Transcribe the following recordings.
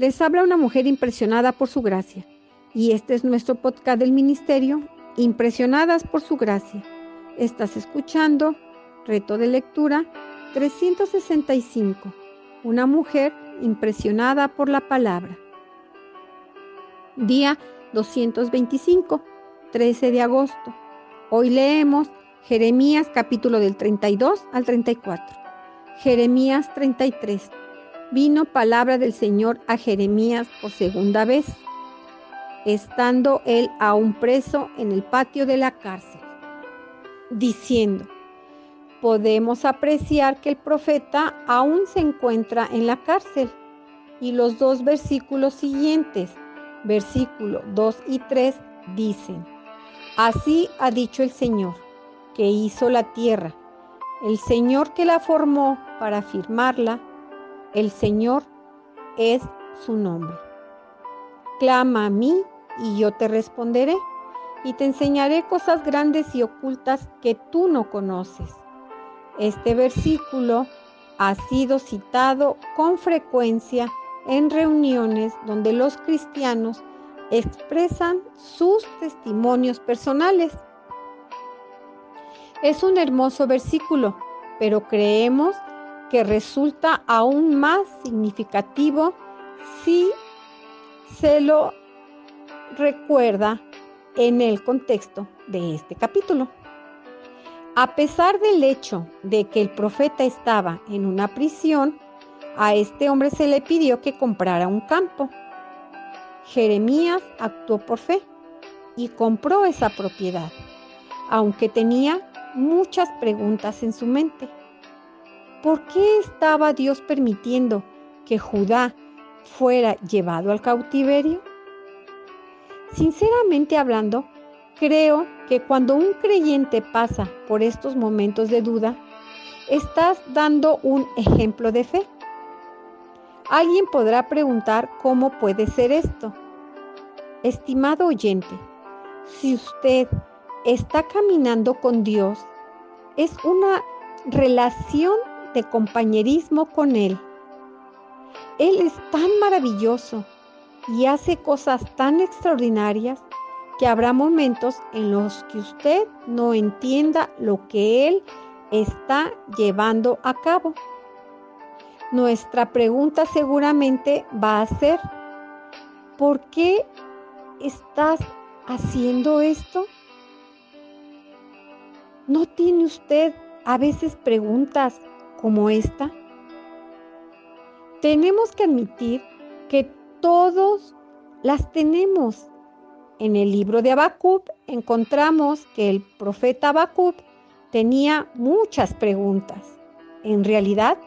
Les habla una mujer impresionada por su gracia. Y este es nuestro podcast del ministerio, Impresionadas por su gracia. Estás escuchando Reto de Lectura 365. Una mujer impresionada por la palabra. Día 225, 13 de agosto. Hoy leemos Jeremías capítulo del 32 al 34. Jeremías 33. Vino palabra del Señor a Jeremías por segunda vez estando él aún preso en el patio de la cárcel, diciendo, podemos apreciar que el profeta aún se encuentra en la cárcel. Y los dos versículos siguientes, versículo 2 y 3, dicen, así ha dicho el Señor, que hizo la tierra, el Señor que la formó para firmarla, el Señor es su nombre. Clama a mí y yo te responderé, y te enseñaré cosas grandes y ocultas que tú no conoces. Este versículo ha sido citado con frecuencia en reuniones donde los cristianos expresan sus testimonios personales. Es un hermoso versículo, pero creemos que resulta aún más significativo si se lo recuerda en el contexto de este capítulo. A pesar del hecho de que el profeta estaba en una prisión, a este hombre se le pidió que comprara un campo. Jeremías actuó por fe y compró esa propiedad, aunque tenía muchas preguntas en su mente. ¿Por qué estaba Dios permitiendo que Judá fuera llevado al cautiverio? Sinceramente hablando, creo que cuando un creyente pasa por estos momentos de duda, estás dando un ejemplo de fe. Alguien podrá preguntar cómo puede ser esto. Estimado oyente, si usted está caminando con Dios, es una relación de compañerismo con Él. Él es tan maravilloso y hace cosas tan extraordinarias que habrá momentos en los que usted no entienda lo que Él está llevando a cabo. Nuestra pregunta seguramente va a ser, ¿por qué estás haciendo esto? ¿No tiene usted a veces preguntas como esta? Tenemos que admitir que todos las tenemos. En el libro de Habacuc encontramos que el profeta Habacuc tenía muchas preguntas. En realidad,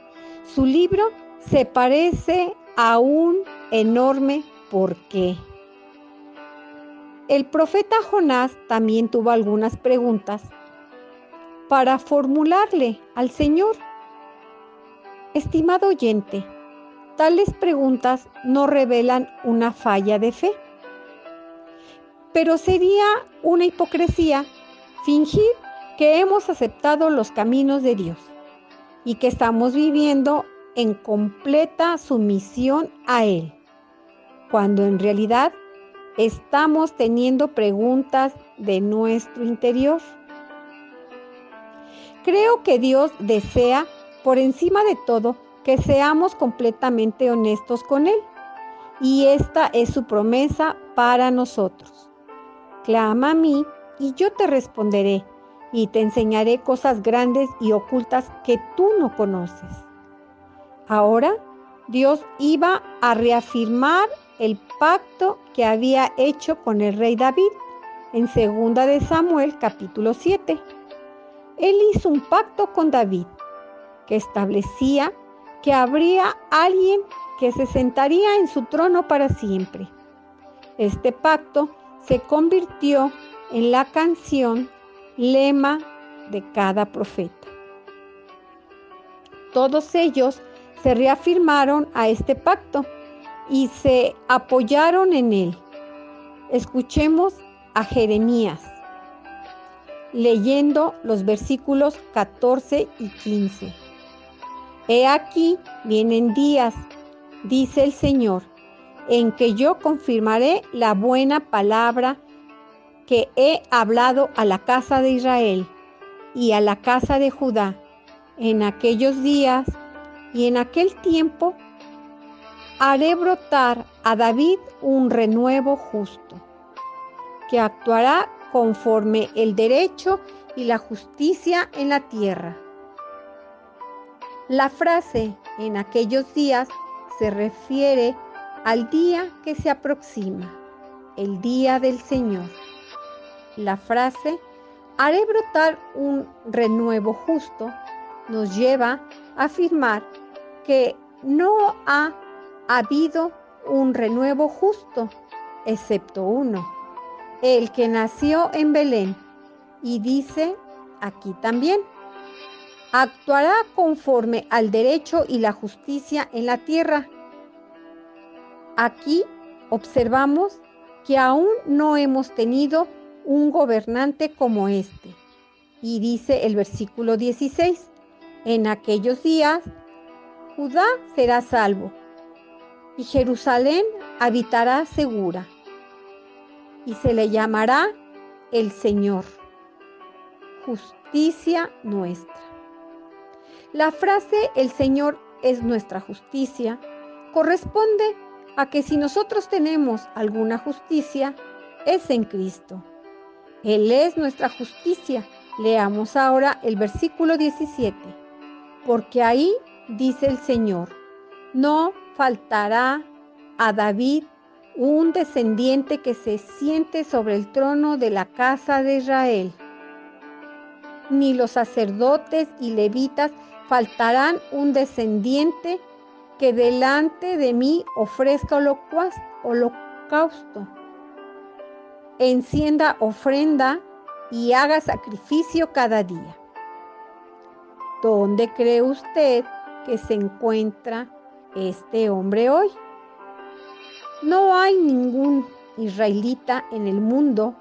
su libro se parece a un enorme por qué. El profeta Jonás también tuvo algunas preguntas para formularle al Señor. Estimado oyente, Tales preguntas no revelan una falla de fe, pero sería una hipocresía fingir que hemos aceptado los caminos de Dios y que estamos viviendo en completa sumisión a Él, cuando en realidad estamos teniendo preguntas de nuestro interior. Creo que Dios desea, por encima de todo, que seamos completamente honestos con Él. Y esta es su promesa para nosotros. Clama a mí y yo te responderé y te enseñaré cosas grandes y ocultas que tú no conoces. Ahora Dios iba a reafirmar el pacto que había hecho con el rey David en 2 de Samuel capítulo 7. Él hizo un pacto con David que establecía que habría alguien que se sentaría en su trono para siempre. Este pacto se convirtió en la canción lema de cada profeta. Todos ellos se reafirmaron a este pacto y se apoyaron en él. Escuchemos a Jeremías leyendo los versículos 14 y 15. He aquí, vienen días, dice el Señor, en que yo confirmaré la buena palabra que he hablado a la casa de Israel y a la casa de Judá en aquellos días y en aquel tiempo haré brotar a David un renuevo justo, que actuará conforme el derecho y la justicia en la tierra. La frase en aquellos días se refiere al día que se aproxima, el día del Señor. La frase haré brotar un renuevo justo nos lleva a afirmar que no ha habido un renuevo justo, excepto uno, el que nació en Belén. Y dice aquí también, actuará conforme al derecho y la justicia en la tierra. Aquí observamos que aún no hemos tenido un gobernante como este. Y dice el versículo 16, en aquellos días Judá será salvo y Jerusalén habitará segura y se le llamará el Señor, justicia nuestra. La frase el Señor es nuestra justicia corresponde a que si nosotros tenemos alguna justicia, es en Cristo. Él es nuestra justicia. Leamos ahora el versículo 17. Porque ahí dice el Señor, no faltará a David un descendiente que se siente sobre el trono de la casa de Israel. Ni los sacerdotes y levitas faltarán un descendiente que delante de mí ofrezca holocausto, encienda ofrenda y haga sacrificio cada día. ¿Dónde cree usted que se encuentra este hombre hoy? No hay ningún israelita en el mundo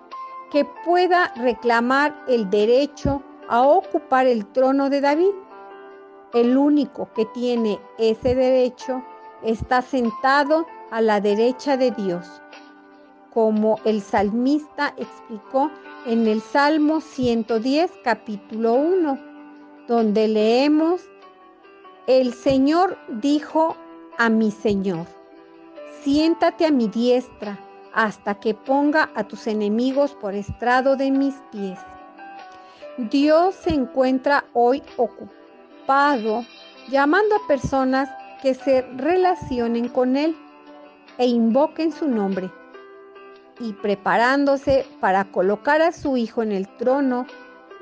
que pueda reclamar el derecho a ocupar el trono de David. El único que tiene ese derecho está sentado a la derecha de Dios, como el salmista explicó en el Salmo 110, capítulo 1, donde leemos el Señor dijo a mi Señor, siéntate a mi diestra hasta que ponga a tus enemigos por estrado de mis pies. Dios se encuentra hoy llamando a personas que se relacionen con Él e invoquen su nombre y preparándose para colocar a su Hijo en el trono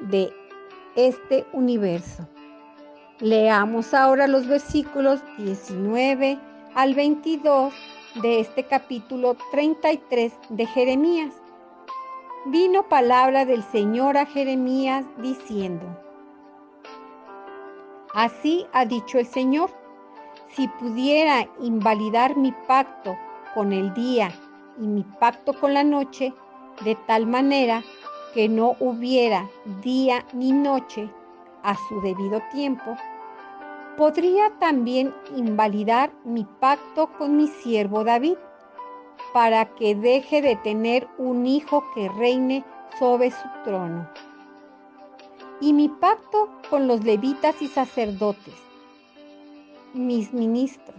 de este universo. Leamos ahora los versículos 19 al 22 de este capítulo 33 de Jeremías. Vino palabra del Señor a Jeremías diciendo, Así ha dicho el Señor, si pudiera invalidar mi pacto con el día y mi pacto con la noche, de tal manera que no hubiera día ni noche a su debido tiempo, podría también invalidar mi pacto con mi siervo David, para que deje de tener un hijo que reine sobre su trono. Y mi pacto con los levitas y sacerdotes, mis ministros.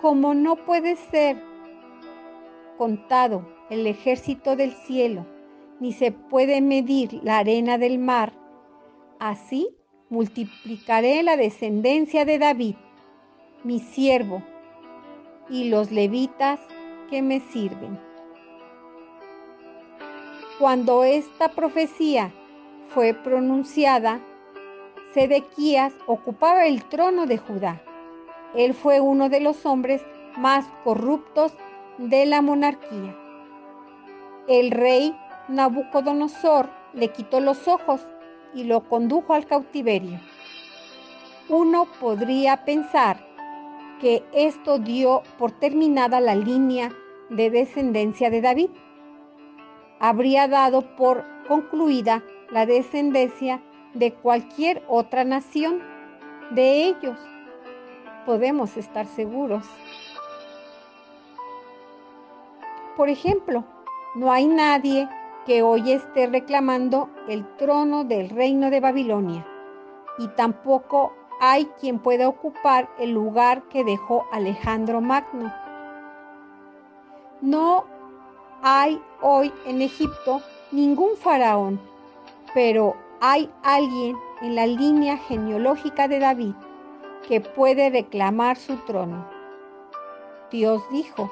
Como no puede ser contado el ejército del cielo, ni se puede medir la arena del mar, así multiplicaré la descendencia de David, mi siervo, y los levitas que me sirven. Cuando esta profecía fue pronunciada, Sedequías ocupaba el trono de Judá. Él fue uno de los hombres más corruptos de la monarquía. El rey Nabucodonosor le quitó los ojos y lo condujo al cautiverio. Uno podría pensar que esto dio por terminada la línea de descendencia de David. Habría dado por concluida la descendencia de cualquier otra nación. De ellos podemos estar seguros. por ejemplo, no hay nadie que hoy esté reclamando el trono del reino de Babilonia, y tampoco hay quien pueda ocupar el lugar que dejó Alejandro Magno. No hay hoy en Egipto ningún faraón, pero hay alguien en la línea genealógica de David que puede reclamar su trono. Dios dijo,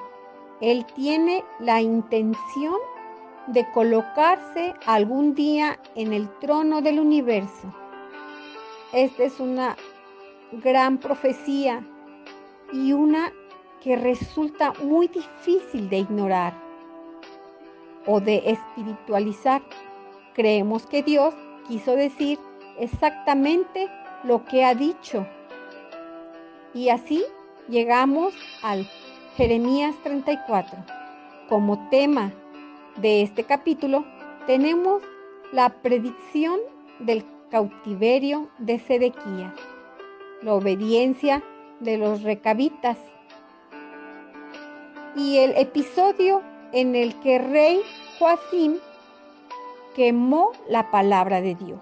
Él tiene la intención de colocarse algún día en el trono del universo. Esta es una gran profecía y una que resulta muy difícil de ignorar o de espiritualizar. Creemos que Dios quiso decir exactamente lo que ha dicho. Y así llegamos al Jeremías 34. Como tema de este capítulo tenemos la predicción del cautiverio de Sedequías, la obediencia de los recabitas y el episodio en el que rey Joacim quemó la palabra de Dios.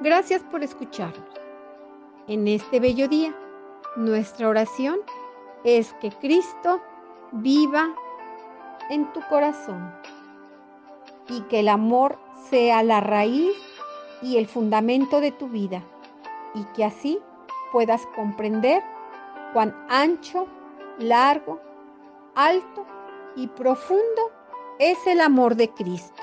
Gracias por escucharnos. En este bello día, nuestra oración es que Cristo viva en tu corazón y que el amor sea la raíz y el fundamento de tu vida y que así puedas comprender cuán ancho, largo, alto y profundo es el amor de Cristo.